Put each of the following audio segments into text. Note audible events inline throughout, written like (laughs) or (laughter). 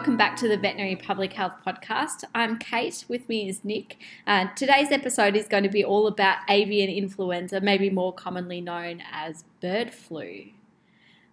Welcome back to the Veterinary Public Health Podcast. I'm Kate. With me is Nic. Uh, today's episode is going to be all about avian influenza, maybe more commonly known as bird flu.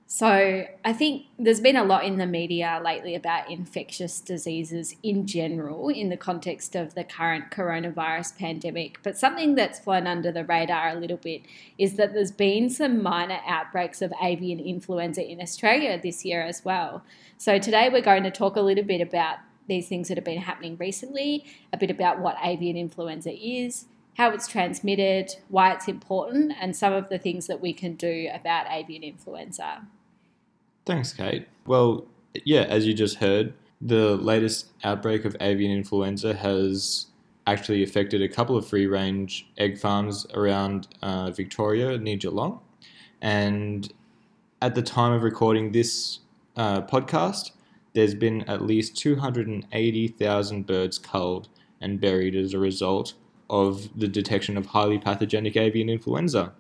So, I think there's been a lot in the media lately about infectious diseases in general in the context of the current coronavirus pandemic. But something that's flown under the radar a little bit is that there's been some minor outbreaks of avian influenza in Australia this year as well. So, today we're going to talk a little bit about these things that have been happening recently, a bit about what avian influenza is, how it's transmitted, why it's important, and some of the things that we can do about avian influenza. Thanks, Kate. Well, yeah, as you just heard, the latest outbreak of avian influenza has actually affected a couple of free range egg farms around uh, Victoria near Geelong. And at the time of recording this uh, podcast, there's been at least 280,000 birds culled and buried as a result of the detection of highly pathogenic avian influenza.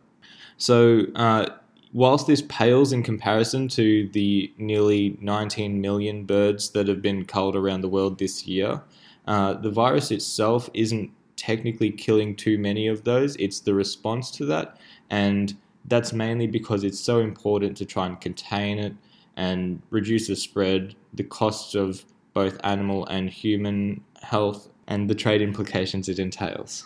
So, uh, whilst this pales in comparison to the nearly 19 million birds that have been culled around the world this year, uh, the virus itself isn't technically killing too many of those. It's the response to that. And that's mainly because it's so important to try and contain it and reduce the spread, the costs of both animal and human health, and the trade implications it entails.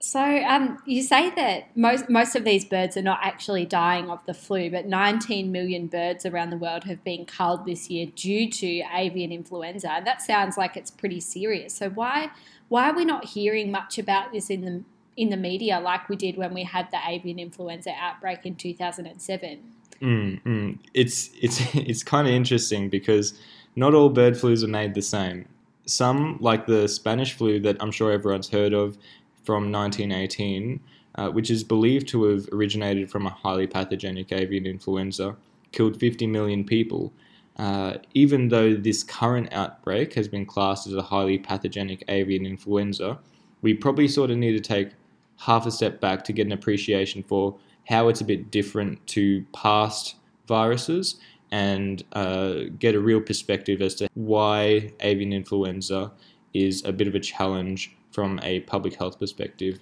So um, you say that most most of these birds are not actually dying of the flu, but 19 million birds around the world have been culled this year due to avian influenza. And that sounds like it's pretty serious. So why why are we not hearing much about this in the in the media like we did when we had the avian influenza outbreak in 2007? Mm, mm. It's it's (laughs) it's kind of interesting because not all bird flus are made the same. Some, like the Spanish flu that I'm sure everyone's heard of, from 1918, uh, which is believed to have originated from a highly pathogenic avian influenza, killed 50 million people. Uh, even though this current outbreak has been classed as a highly pathogenic avian influenza, we probably sort of need to take half a step back to get an appreciation for how it's a bit different to past viruses and uh, get a real perspective as to why avian influenza is a bit of a challenge from a public health perspective.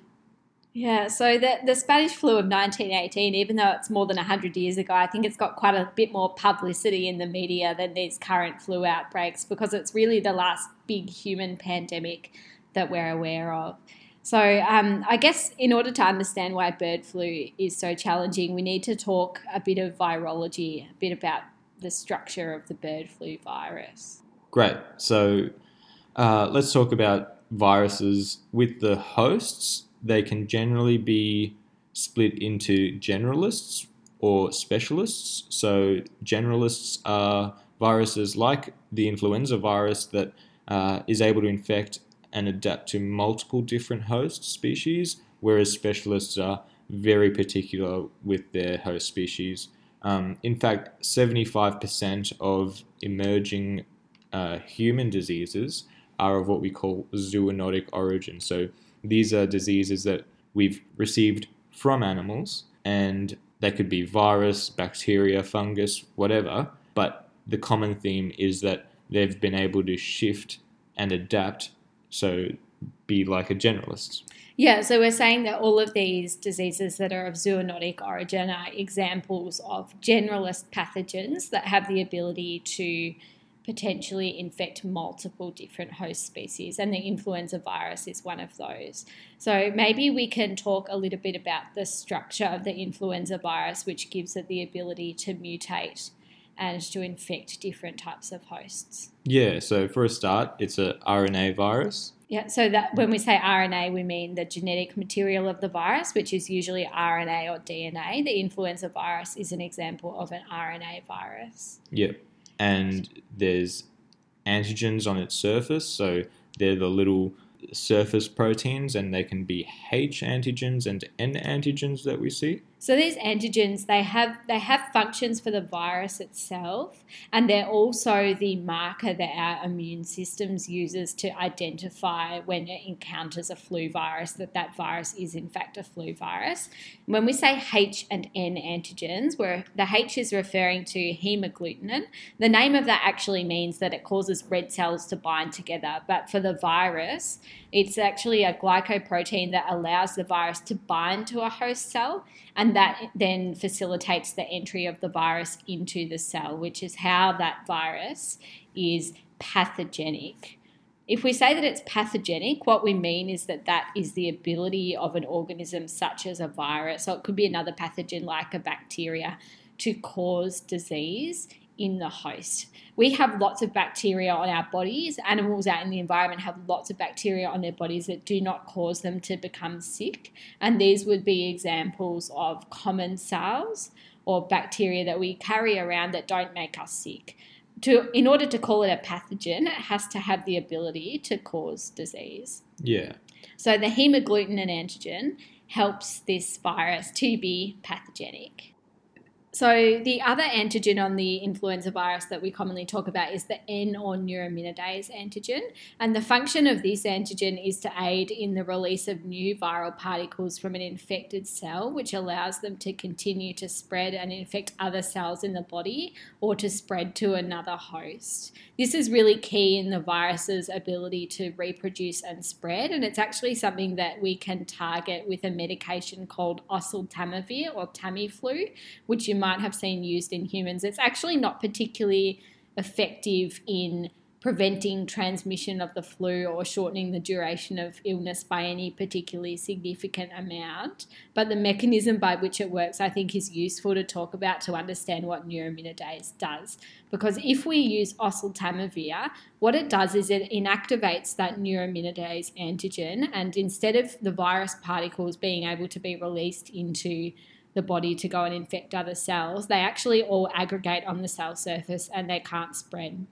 Yeah, so the, the Spanish flu of 1918, even though it's more than 100 years ago, I think it's got quite a bit more publicity in the media than these current flu outbreaks because it's really the last big human pandemic that we're aware of. So, um, I guess in order to understand why bird flu is so challenging, we need to talk a bit of virology, a bit about the structure of the bird flu virus. Great. So, uh, let's talk about viruses with the hosts, they can generally be split into generalists or specialists. So, generalists are viruses like the influenza virus that uh, is able to infect and adapt to multiple different host species, whereas specialists are very particular with their host species. Um, in fact, 75% of emerging uh, human diseases are of what we call zoonotic origin. So these are diseases that we've received from animals, and they could be virus, bacteria, fungus, whatever. But the common theme is that they've been able to shift and adapt, so be like a generalist. Yeah, so we're saying that all of these diseases that are of zoonotic origin are examples of generalist pathogens that have the ability to potentially infect multiple different host species, and the influenza virus is one of those. So, maybe we can talk a little bit about the structure of the influenza virus, which gives it the ability to mutate and to infect different types of hosts. Yeah, so for a start, it's a RNA virus. Yeah, so that when we say RNA, we mean the genetic material of the virus, which is usually RNA or DNA. The influenza virus is an example of an RNA virus. Yep and there's antigens on its surface. So they're the little surface proteins, and they can be H antigens and N antigens that we see. So these antigens, they have they have functions for the virus itself, and they're also the marker that our immune systems uses to identify when it encounters a flu virus that that virus is in fact a flu virus. When we say H and N antigens, where the H is referring to hemagglutinin, the name of that actually means that it causes red cells to bind together. But for the virus, it's actually a glycoprotein that allows the virus to bind to a host cell, and that then facilitates the entry of the virus into the cell, which is how that virus is pathogenic. If we say that it's pathogenic, what we mean is that that is the ability of an organism such as a virus, or it could be another pathogen like a bacteria, to cause disease in the host. We have lots of bacteria on our bodies. Animals out in the environment have lots of bacteria on their bodies that do not cause them to become sick. And these would be examples of commensals or bacteria that we carry around that don't make us sick. To, in order to call it a pathogen, it has to have the ability to cause disease. Yeah. So the hemagglutinin antigen helps this virus to be pathogenic. So the other antigen on the influenza virus that we commonly talk about is the N or neuraminidase antigen. And the function of this antigen is to aid in the release of new viral particles from an infected cell, which allows them to continue to spread and infect other cells in the body or to spread to another host. This is really key in the virus's ability to reproduce and spread. And it's actually something that we can target with a medication called oseltamivir or Tamiflu, which you might might have seen used in humans, it's actually not particularly effective in preventing transmission of the flu or shortening the duration of illness by any particularly significant amount. But the mechanism by which it works, I think, is useful to talk about to understand what neuraminidase does. Because if we use oseltamivir, what it does is it inactivates that neuraminidase antigen, and instead of the virus particles being able to be released into the body to go and infect other cells, they actually all aggregate on the cell surface and they can't spread.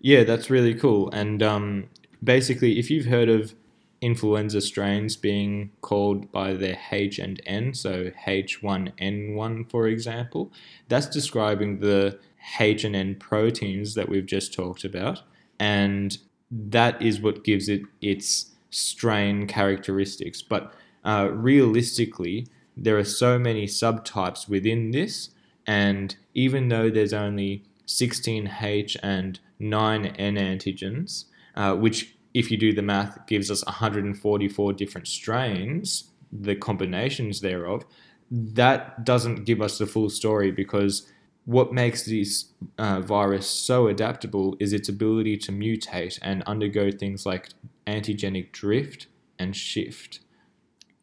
Yeah, that's really cool. And um, basically, if you've heard of influenza strains being called by their H and N, so H1N1, for example, that's describing the H and N proteins that we've just talked about. And that is what gives it its strain characteristics. But uh, realistically, there are so many subtypes within this, and even though there's only 16H and 9N antigens, uh, which, if you do the math, gives us 144 different strains, the combinations thereof, that doesn't give us the full story because what makes this uh, virus so adaptable is its ability to mutate and undergo things like antigenic drift and shift.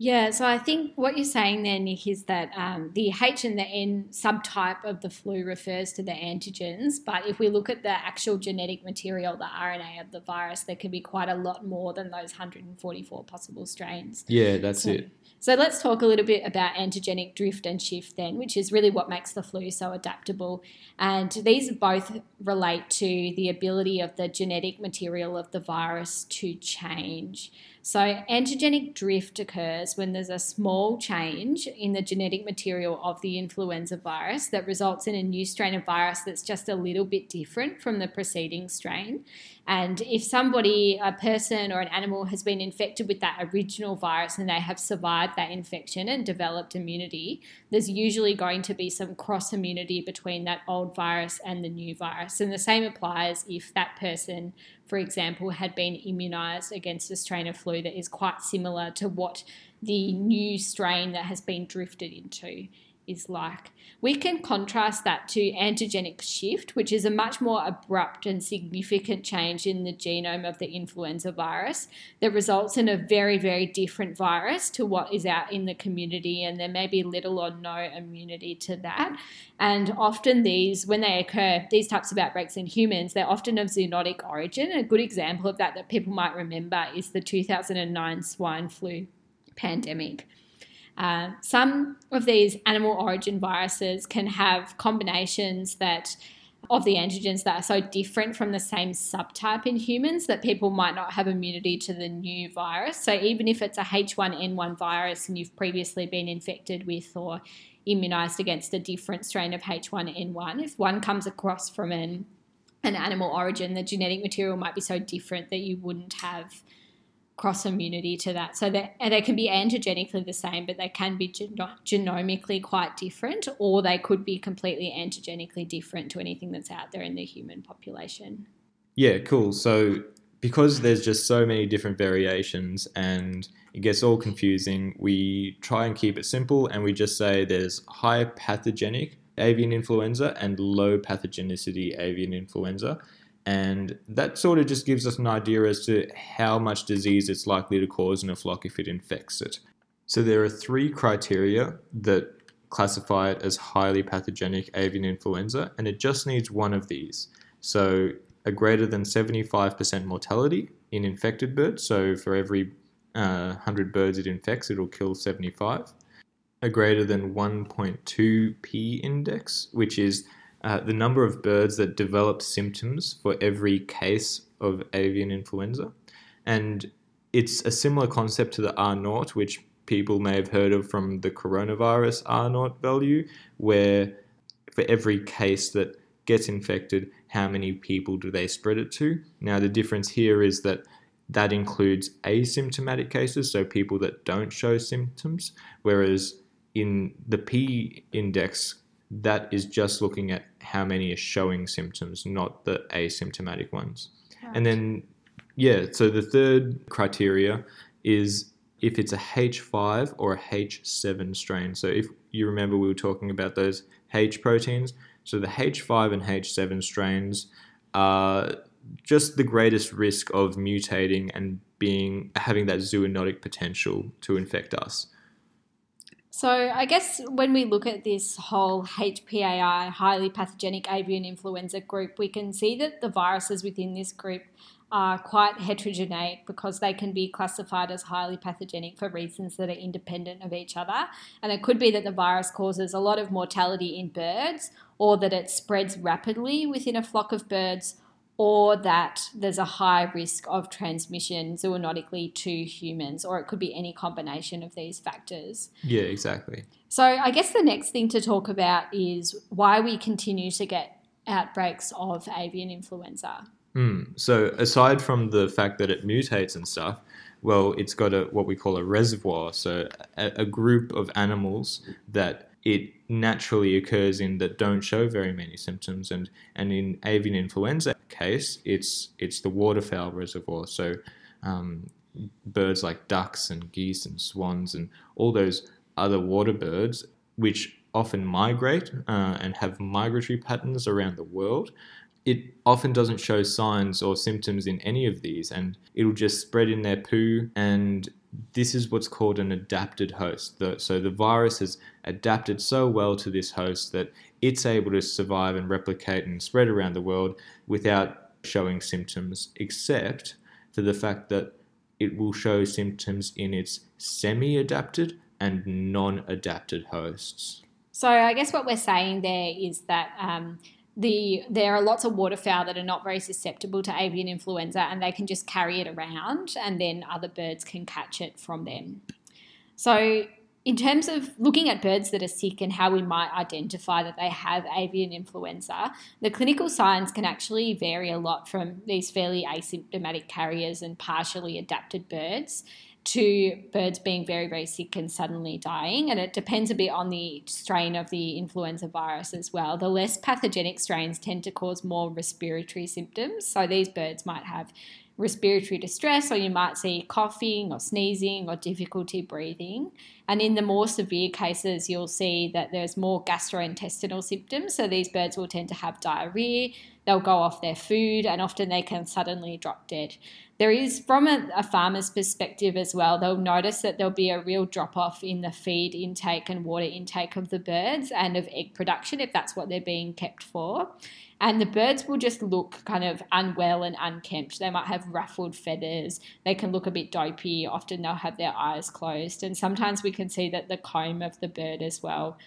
Yeah, so I think what you're saying there, Nic, is that um, the H and the N subtype of the flu refers to the antigens, but if we look at the actual genetic material, the RNA of the virus, there can be quite a lot more than those 144 possible strains. Yeah, that's so, it. So let's talk a little bit about antigenic drift and shift then, which is really what makes the flu so adaptable. And these both relate to the ability of the genetic material of the virus to change. So, antigenic drift occurs when there's a small change in the genetic material of the influenza virus that results in a new strain of virus that's just a little bit different from the preceding strain. And if somebody, a person or an animal, has been infected with that original virus and they have survived that infection and developed immunity, there's usually going to be some cross immunity between that old virus and the new virus. And the same applies if that person for example, had been immunised against a strain of flu that is quite similar to what the new strain that has been drifted into is like. We can contrast that to antigenic shift, which is a much more abrupt and significant change in the genome of the influenza virus that results in a very, very different virus to what is out in the community, and there may be little or no immunity to that. And often, these, when they occur, these types of outbreaks in humans, they're often of zoonotic origin. A good example of that that people might remember is the 2009 swine flu pandemic. Uh, some of these animal origin viruses can have combinations that of the antigens that are so different from the same subtype in humans that people might not have immunity to the new virus. So even if it's a H1N1 virus and you've previously been infected with or immunized against a different strain of H1N1, if one comes across from an an animal origin, the genetic material might be so different that you wouldn't have cross immunity to that. So they, they can be antigenically the same, but they can be gen- genomically quite different, or they could be completely antigenically different to anything that's out there in the human population. Yeah, cool. So because there's just so many different variations and it gets all confusing, we try and keep it simple and we just say there's high pathogenic avian influenza and low pathogenicity avian influenza. And that sort of just gives us an idea as to how much disease it's likely to cause in a flock if it infects it. So there are three criteria that classify it as highly pathogenic avian influenza, and it just needs one of these. So a greater than 75% mortality in infected birds. So for every uh, 100 birds it infects, it'll kill 75. A greater than 1.2 P index, which is uh, the number of birds that develop symptoms for every case of avian influenza. And it's a similar concept to the R naught, which people may have heard of from the coronavirus R naught value, where for every case that gets infected, how many people do they spread it to? Now, the difference here is that that includes asymptomatic cases, so people that don't show symptoms, whereas in the P index that is just looking at how many are showing symptoms, not the asymptomatic ones. Right. And then, yeah, so the third criteria is if it's a H5 or a H7 strain. So if you remember, we were talking about those H proteins. So the H5 and H7 strains are just the greatest risk of mutating and being having that zoonotic potential to infect us. So, I guess when we look at this whole HPAI, highly pathogenic avian influenza group, we can see that the viruses within this group are quite heterogeneous because they can be classified as highly pathogenic for reasons that are independent of each other. And it could be that the virus causes a lot of mortality in birds or that it spreads rapidly within a flock of birds or that there's a high risk of transmission zoonotically to humans, or it could be any combination of these factors. Yeah, exactly. So, I guess the next thing to talk about is why we continue to get outbreaks of avian influenza. Mm. So, aside from the fact that it mutates and stuff, well, it's got a what we call a reservoir, so a, a group of animals that it naturally occurs in that don't show very many symptoms and and in avian influenza case it's it's the waterfowl reservoir so um, birds like ducks and geese and swans and all those other water birds which often migrate uh, and have migratory patterns around the world it often doesn't show signs or symptoms in any of these and it'll just spread in their poo and this is what's called an adapted host. So the virus has adapted so well to this host that it's able to survive and replicate and spread around the world without showing symptoms, except for the fact that it will show symptoms in its semi adapted and non adapted hosts. So I guess what we're saying there is that. Um, the there are lots of waterfowl that are not very susceptible to avian influenza and they can just carry it around and then other birds can catch it from them. So in terms of looking at birds that are sick and how we might identify that they have avian influenza, the clinical signs can actually vary a lot from these fairly asymptomatic carriers and partially adapted birds to birds being very, very sick and suddenly dying. And it depends a bit on the strain of the influenza virus as well. The less pathogenic strains tend to cause more respiratory symptoms. So these birds might have respiratory distress, or you might see coughing or sneezing or difficulty breathing. And in the more severe cases, you'll see that there's more gastrointestinal symptoms. So these birds will tend to have diarrhea, they'll go off their food, and often they can suddenly drop dead. There is, from a, a farmer's perspective as well, they'll notice that there'll be a real drop off in the feed intake and water intake of the birds and of egg production if that's what they're being kept for and the birds will just look kind of unwell and unkempt. They might have ruffled feathers. They can look a bit dopey. Often they'll have their eyes closed. And sometimes we can see that the comb of the bird as well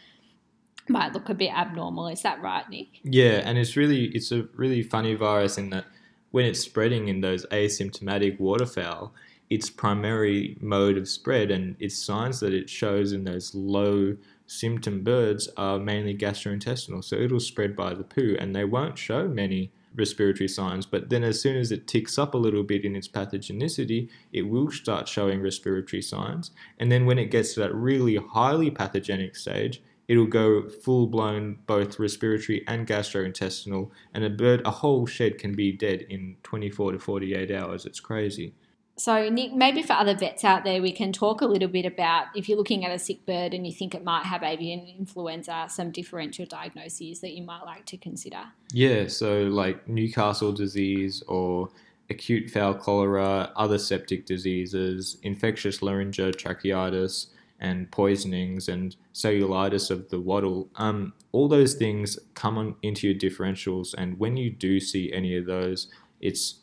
might look a bit abnormal. Is that right, Nic? Yeah, and it's really it's a really funny virus in that when it's spreading in those asymptomatic waterfowl, its primary mode of spread and its signs that it shows in those low symptom birds are mainly gastrointestinal. So it'll spread by the poo and they won't show many respiratory signs. But then, as soon as it ticks up a little bit in its pathogenicity, it will start showing respiratory signs. And then, when it gets to that really highly pathogenic stage, it'll go full blown both respiratory and gastrointestinal. And a bird, a whole shed can be dead in 24 to 48 hours. It's crazy. So, Nic, maybe for other vets out there, we can talk a little bit about if you're looking at a sick bird and you think it might have avian influenza, some differential diagnoses that you might like to consider. Yeah, so like Newcastle disease or acute fowl cholera, other septic diseases, infectious laryngotracheitis, and poisonings and cellulitis of the wattle. Um, all those things come on into your differentials, and when you do see any of those, it's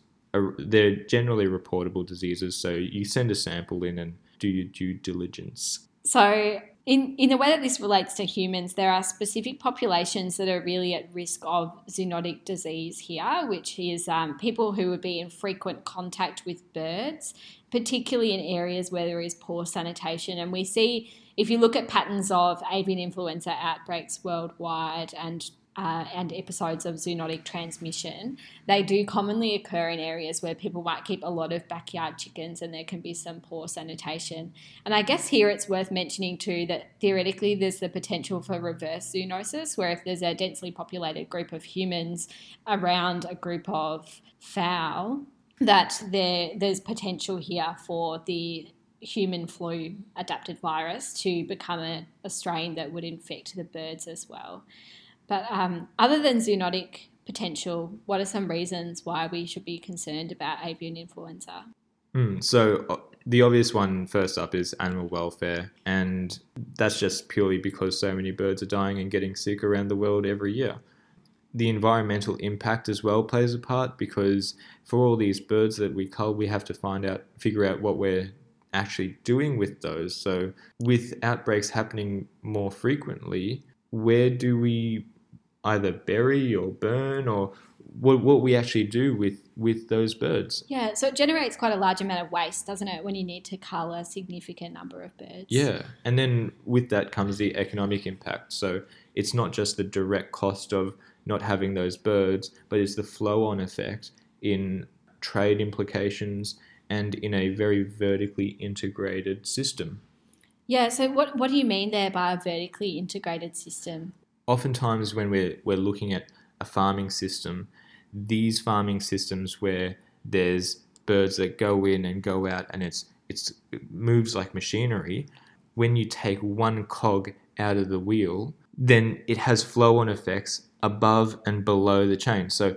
they're generally reportable diseases. So you send a sample in and do your due diligence. So in, in the way that this relates to humans, there are specific populations that are really at risk of zoonotic disease here, which is um, people who would be in frequent contact with birds, particularly in areas where there is poor sanitation. And we see, if you look at patterns of avian influenza outbreaks worldwide and uh, and episodes of zoonotic transmission, they do commonly occur in areas where people might keep a lot of backyard chickens and there can be some poor sanitation. And I guess here it's worth mentioning too that theoretically there's the potential for reverse zoonosis, where if there's a densely populated group of humans around a group of fowl, that there there's potential here for the human flu adapted virus to become a, a strain that would infect the birds as well. But um, other than zoonotic potential, what are some reasons why we should be concerned about avian influenza? Mm, so, uh, the obvious one first up is animal welfare, and that's just purely because so many birds are dying and getting sick around the world every year. The environmental impact as well plays a part because for all these birds that we cull, we have to find out, figure out what we're actually doing with those. So, with outbreaks happening more frequently, where do we either bury or burn or what, what we actually do with, with those birds. Yeah, so it generates quite a large amount of waste, doesn't it, when you need to cull a significant number of birds? Yeah, and then with that comes the economic impact. So it's not just the direct cost of not having those birds, but it's the flow on effect in trade implications and in a very vertically integrated system. Yeah, so what, what do you mean there by a vertically integrated system? Oftentimes when we're, we're looking at a farming system, these farming systems where there's birds that go in and go out and it's, it's it moves like machinery, when you take one cog out of the wheel, then it has flow on effects above and below the chain. So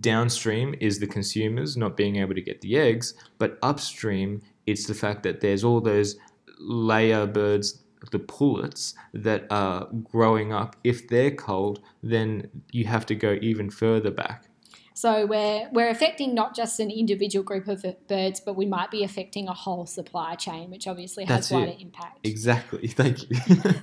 downstream is the consumers not being able to get the eggs, but upstream it's the fact that there's all those layer birds the pullets that are growing up, if they're cold, then you have to go even further back. So we're we're affecting not just an individual group of birds, but we might be affecting a whole supply chain, which obviously has That's wider it. impact. Exactly. (laughs) Thank you.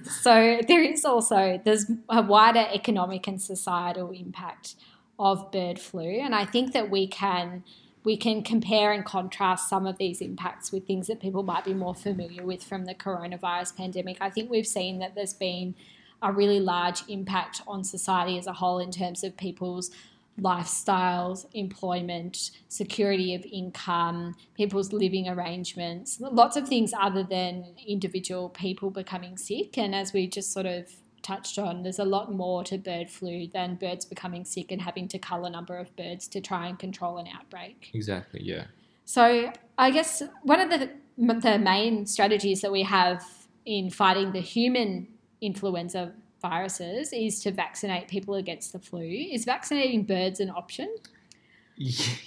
(laughs) so there is also there's a wider economic and societal impact of bird flu, and I think that we can we can compare and contrast some of these impacts with things that people might be more familiar with from the coronavirus pandemic. I think we've seen that there's been a really large impact on society as a whole in terms of people's lifestyles, employment, security of income, people's living arrangements, lots of things other than individual people becoming sick. And as we just sort of touched on, there's a lot more to bird flu than birds becoming sick and having to cull a number of birds to try and control an outbreak. Exactly, yeah. So I guess one of the, the main strategies that we have in fighting the human influenza viruses is to vaccinate people against the flu. Is vaccinating birds an option? (laughs)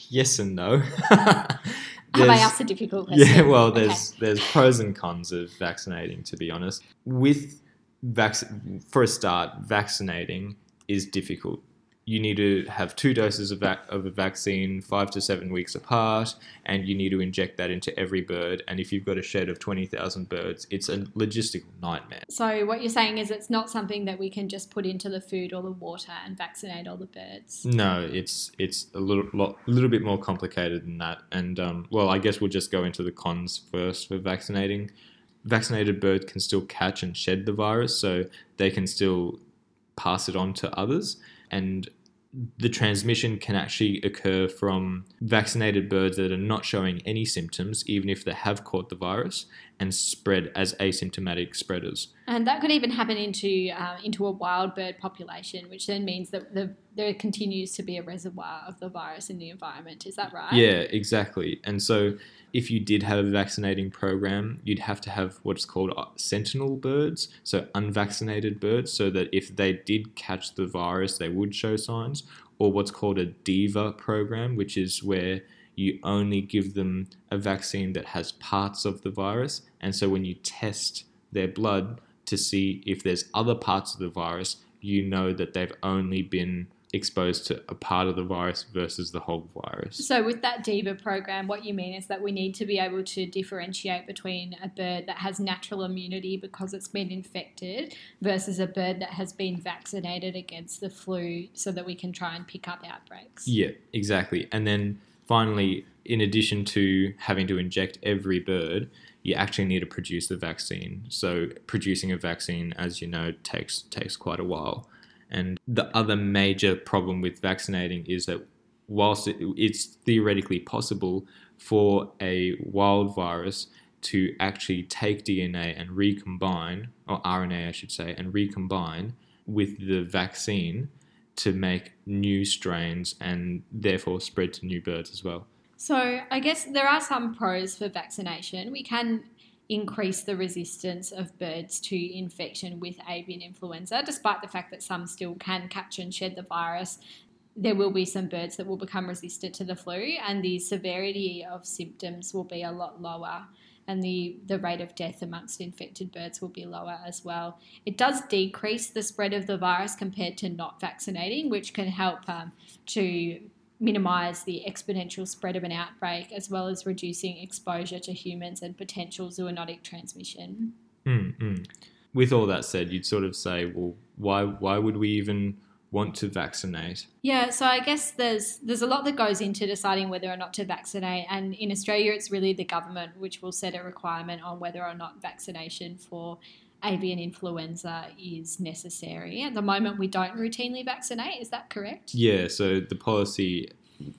Yes and no. (laughs) Have I asked a difficult (laughs) question? Yeah, well, there's okay. there's pros and cons of vaccinating. To be honest, with vac- for a start, vaccinating is difficult. you need to have two doses of, vac- of a vaccine five to seven weeks apart, and you need to inject that into every bird. And if you've got a shed of 20,000 birds, it's a logistical nightmare. So, what you're saying is it's not something that we can just put into the food or the water and vaccinate all the birds. No, it's it's a little lot, little bit more complicated than that. And um, well, I guess we'll just go into the cons first for vaccinating. Vaccinated birds can still catch and shed the virus, so they can still pass it on to others. And the transmission can actually occur from vaccinated birds that are not showing any symptoms, even if they have caught the virus, and spread as asymptomatic spreaders. And that could even happen into uh, into a wild bird population, which then means that the, there continues to be a reservoir of the virus in the environment. Is that right? Yeah, exactly. And so, if you did have a vaccinating program, you'd have to have what's called uh, sentinel birds, so unvaccinated birds, so that if they did catch the virus, they would show signs, or what's called a DIVA program, which is where you only give them a vaccine that has parts of the virus. And so when you test their blood to see if there's other parts of the virus, you know that they've only been exposed to a part of the virus versus the whole virus. So, with that DIVA program, what you mean is that we need to be able to differentiate between a bird that has natural immunity because it's been infected versus a bird that has been vaccinated against the flu so that we can try and pick up outbreaks. Yeah, exactly. And then finally, in addition to having to inject every bird, you actually need to produce the vaccine. So producing a vaccine, as you know, takes takes quite a while. And the other major problem with vaccinating is that whilst it, it's theoretically possible for a wild virus to actually take DNA and recombine, or RNA, I should say, and recombine with the vaccine, to make new strains and therefore spread to new birds as well. So, I guess there are some pros for vaccination. We can increase the resistance of birds to infection with avian influenza, despite the fact that some still can catch and shed the virus. There will be some birds that will become resistant to the flu, and the severity of symptoms will be a lot lower and the, the rate of death amongst infected birds will be lower as well. It does decrease the spread of the virus compared to not vaccinating, which can help um, to minimize the exponential spread of an outbreak as well as reducing exposure to humans and potential zoonotic transmission. Mm-hmm. With all that said, you'd sort of say, well, why why would we even want to vaccinate? Yeah, so I guess there's there's a lot that goes into deciding whether or not to vaccinate, and in Australia, it's really the government which will set a requirement on whether or not vaccination for avian influenza is necessary. At the moment, we don't routinely vaccinate. Is that correct? Yeah. So the policy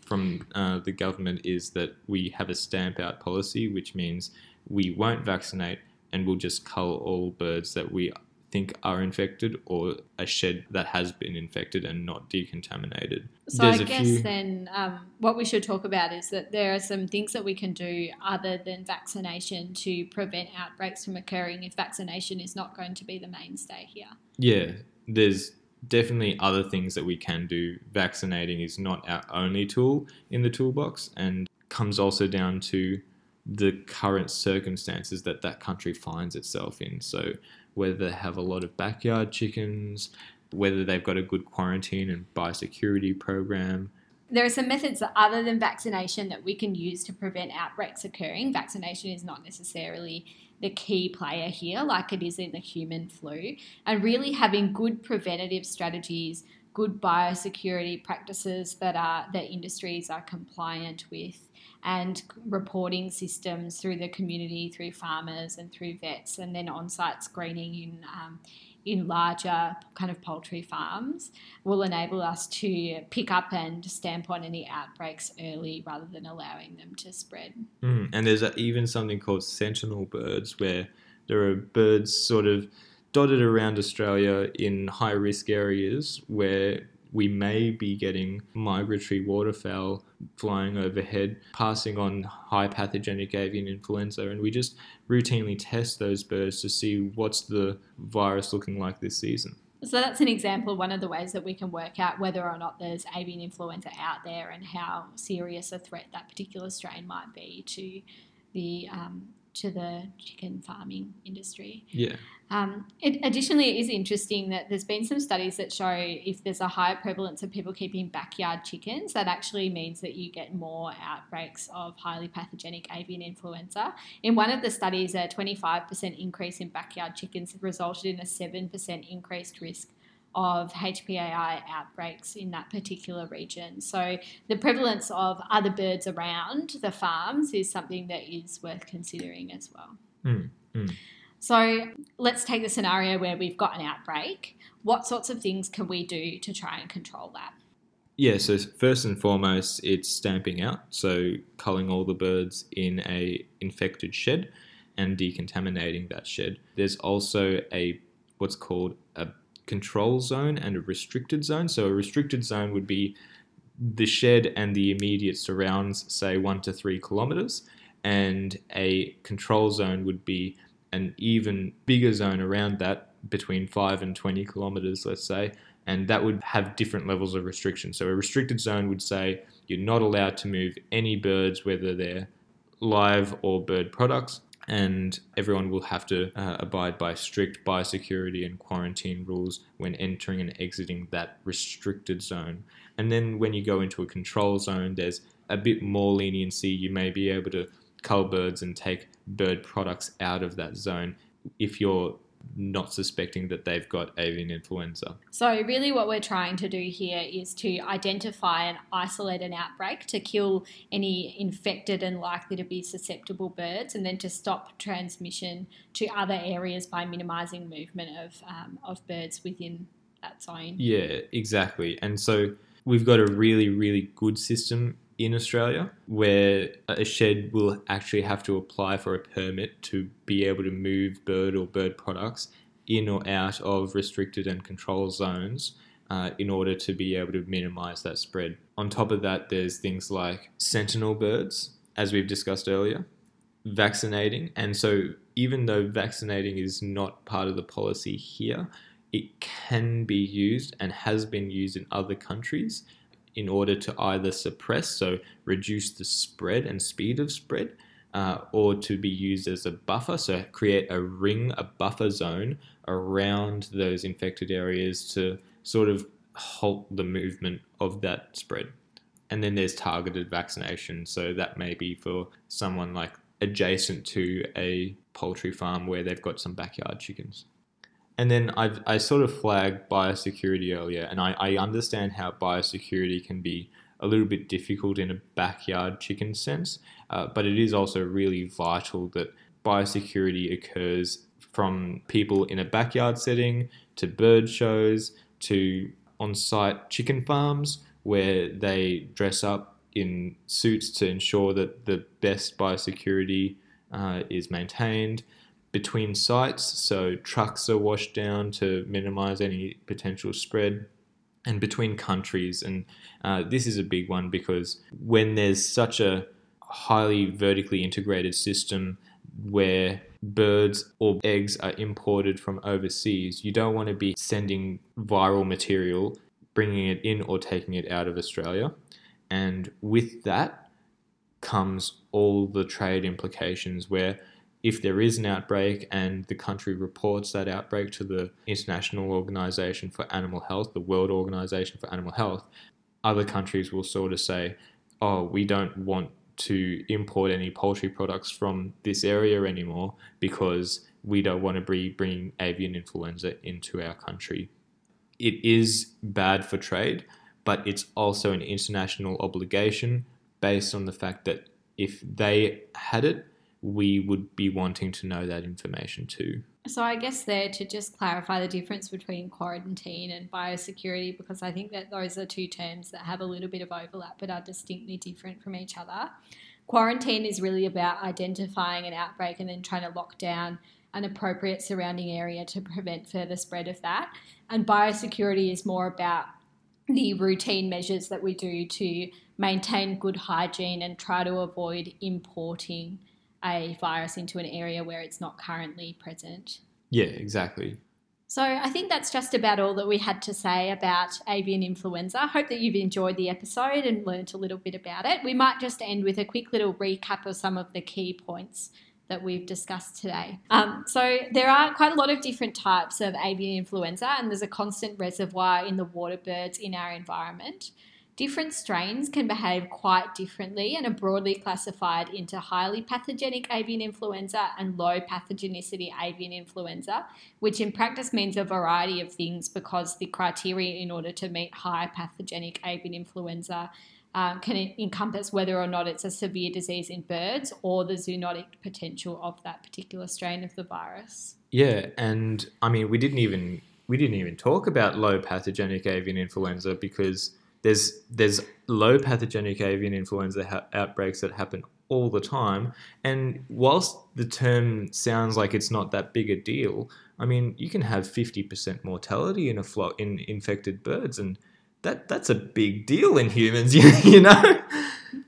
from uh, the government is that we have a stamp out policy, which means we won't vaccinate and we'll just cull all birds that we think are infected or a shed that has been infected and not decontaminated. So There's I guess few... then um, what we should talk about is that there are some things that we can do other than vaccination to prevent outbreaks from occurring if vaccination is not going to be the mainstay here. Yeah, there's definitely other things that we can do. Vaccinating is not our only tool in the toolbox and comes also down to the current circumstances that that country finds itself in. So whether they have a lot of backyard chickens, whether they've got a good quarantine and biosecurity program. There are some methods other than vaccination that we can use to prevent outbreaks occurring. Vaccination is not necessarily the key player here, like it is in the human flu. And really having good preventative strategies, good biosecurity practices that are that industries are compliant with and reporting systems through the community, through farmers and through vets, and then on-site screening in um, in larger kind of poultry farms will enable us to pick up and stamp on any outbreaks early rather than allowing them to spread. Mm, and there's even something called sentinel birds where there are birds sort of dotted around Australia in high risk areas where we may be getting migratory waterfowl flying overhead, passing on high pathogenic avian influenza, and we just routinely test those birds to see what's the virus looking like this season. So that's an example of one of the ways that we can work out whether or not there's avian influenza out there and how serious a threat that particular strain might be to the um, to the chicken farming industry. Yeah. Um, it, additionally, it is interesting that there's been some studies that show if there's a higher prevalence of people keeping backyard chickens, that actually means that you get more outbreaks of highly pathogenic avian influenza. In one of the studies, a 25% increase in backyard chickens resulted in a 7% increased risk of HPAI outbreaks in that particular region. So the prevalence of other birds around the farms is something that is worth considering as well. Mm, mm. So let's take the scenario where we've got an outbreak. What sorts of things can we do to try and control that? Yeah, so first and foremost, it's stamping out. So culling all the birds in a infected shed and decontaminating that shed. There's also a what's called a control zone and a restricted zone. So a restricted zone would be the shed and the immediate surrounds, say one to three kilometers, and a control zone would be an even bigger zone around that between 5 and 20 kilometers, let's say, and that would have different levels of restriction. So a restricted zone would say you're not allowed to move any birds, whether they're live or bird products, and everyone will have to uh, abide by strict biosecurity and quarantine rules when entering and exiting that restricted zone. And then when you go into a control zone, there's a bit more leniency. You may be able to cull birds and take bird products out of that zone if you're not suspecting that they've got avian influenza. So, really, what we're trying to do here is to identify and isolate an outbreak to kill any infected and likely to be susceptible birds, and then to stop transmission to other areas by minimising movement of, um, of birds within that zone. Yeah, exactly. And so, we've got a really, really good system in Australia where a shed will actually have to apply for a permit to be able to move bird or bird products in or out of restricted and control zones uh, in order to be able to minimize that spread. On top of that, there's things like sentinel birds, as we've discussed earlier, vaccinating. And so, even though vaccinating is not part of the policy here, it can be used and has been used in other countries in order to either suppress, so reduce the spread and speed of spread, uh, or to be used as a buffer, so create a ring, a buffer zone around those infected areas to sort of halt the movement of that spread. And then there's targeted vaccination, so that may be for someone like adjacent to a poultry farm where they've got some backyard chickens. And then I've, I sort of flagged biosecurity earlier, and I, I understand how biosecurity can be a little bit difficult in a backyard chicken sense, uh, but it is also really vital that biosecurity occurs from people in a backyard setting to bird shows to on site chicken farms where they dress up in suits to ensure that the best biosecurity uh, is maintained between sites, so trucks are washed down to minimize any potential spread, and between countries. And uh, this is a big one because when there's such a highly vertically integrated system where birds or eggs are imported from overseas, you don't want to be sending viral material, bringing it in or taking it out of Australia. And with that comes all the trade implications where if there is an outbreak and the country reports that outbreak to the International Organization for Animal Health, the World Organization for Animal Health, other countries will sort of say, oh, we don't want to import any poultry products from this area anymore because we don't want to be bringing avian influenza into our country. It is bad for trade, but it's also an international obligation based on the fact that if they had it, we would be wanting to know that information too. So, I guess there to just clarify the difference between quarantine and biosecurity, because I think that those are two terms that have a little bit of overlap but are distinctly different from each other. Quarantine is really about identifying an outbreak and then trying to lock down an appropriate surrounding area to prevent further spread of that. And biosecurity is more about the routine measures that we do to maintain good hygiene and try to avoid importing a virus into an area where it's not currently present. Yeah, exactly. So I think that's just about all that we had to say about avian influenza. I hope that you've enjoyed the episode and learnt a little bit about it. We might just end with a quick little recap of some of the key points that we've discussed today. Um, so there are quite a lot of different types of avian influenza, and there's a constant reservoir in the water birds in our environment. Different strains can behave quite differently and are broadly classified into highly pathogenic avian influenza and low pathogenicity avian influenza, which in practice means a variety of things because the criteria in order to meet high pathogenic avian influenza um, can encompass whether or not it's a severe disease in birds or the zoonotic potential of that particular strain of the virus. Yeah, and I mean we didn't even we didn't even talk about low pathogenic avian influenza because there's there's low pathogenic avian influenza ha- outbreaks that happen all the time, and whilst the term sounds like it's not that big a deal, I mean you can have fifty percent mortality in a flock in infected birds, and that that's a big deal in humans, (laughs) you know.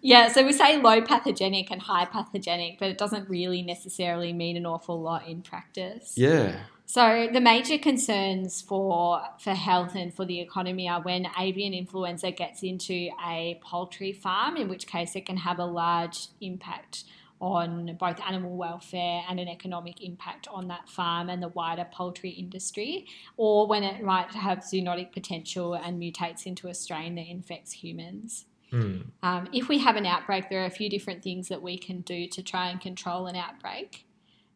Yeah, so we say low pathogenic and high pathogenic, but it doesn't really necessarily mean an awful lot in practice. Yeah. So the major concerns for for health and for the economy are when avian influenza gets into a poultry farm, in which case it can have a large impact on both animal welfare and an economic impact on that farm and the wider poultry industry, or when it might have zoonotic potential and mutates into a strain that infects humans. Mm. Um, if we have an outbreak, there are a few different things that we can do to try and control an outbreak.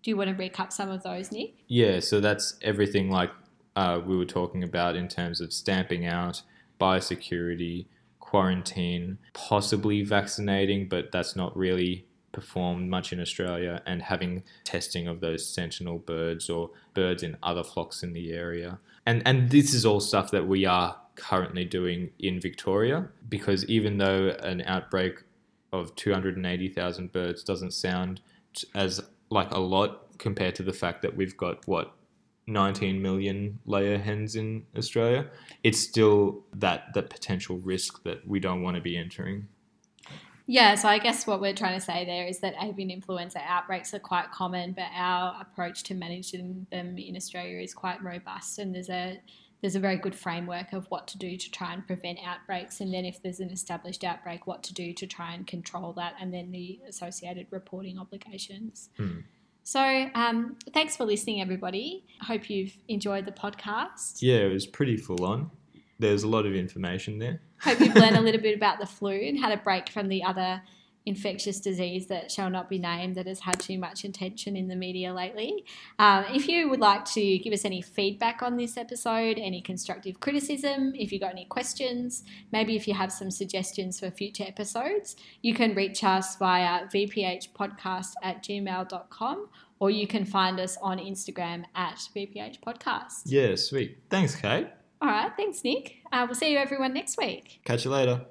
Do you want to recap some of those, Nic? Yeah, so that's everything like uh, we were talking about in terms of stamping out, biosecurity, quarantine, possibly vaccinating, but that's not really performed much in Australia, and having testing of those sentinel birds or birds in other flocks in the area. And and this is all stuff that we are currently doing in Victoria because even though an outbreak of 280,000 birds doesn't sound as like a lot compared to the fact that we've got what 19 million layer hens in Australia, it's still that that potential risk that we don't want to be entering. Yeah, so I guess what we're trying to say there is that avian influenza outbreaks are quite common, but our approach to managing them in Australia is quite robust, and there's a there's a very good framework of what to do to try and prevent outbreaks, and then if there's an established outbreak, what to do to try and control that, and then the associated reporting obligations. Hmm. So, um, thanks for listening, everybody. Hope you've enjoyed the podcast. Yeah, it was pretty full on. There's a lot of information there. Hope you've learned a little bit about the flu and had a break from the other infectious disease that shall not be named that has had too much attention in the media lately. Um, if you would like to give us any feedback on this episode, any constructive criticism, if you've got any questions, maybe if you have some suggestions for future episodes, you can reach us via vphpodcast at gmail.com or you can find us on Instagram at vphpodcast. Yeah, sweet. Thanks, Kate. All right, thanks, Nic. Uh, we'll see you everyone next week. Catch you later.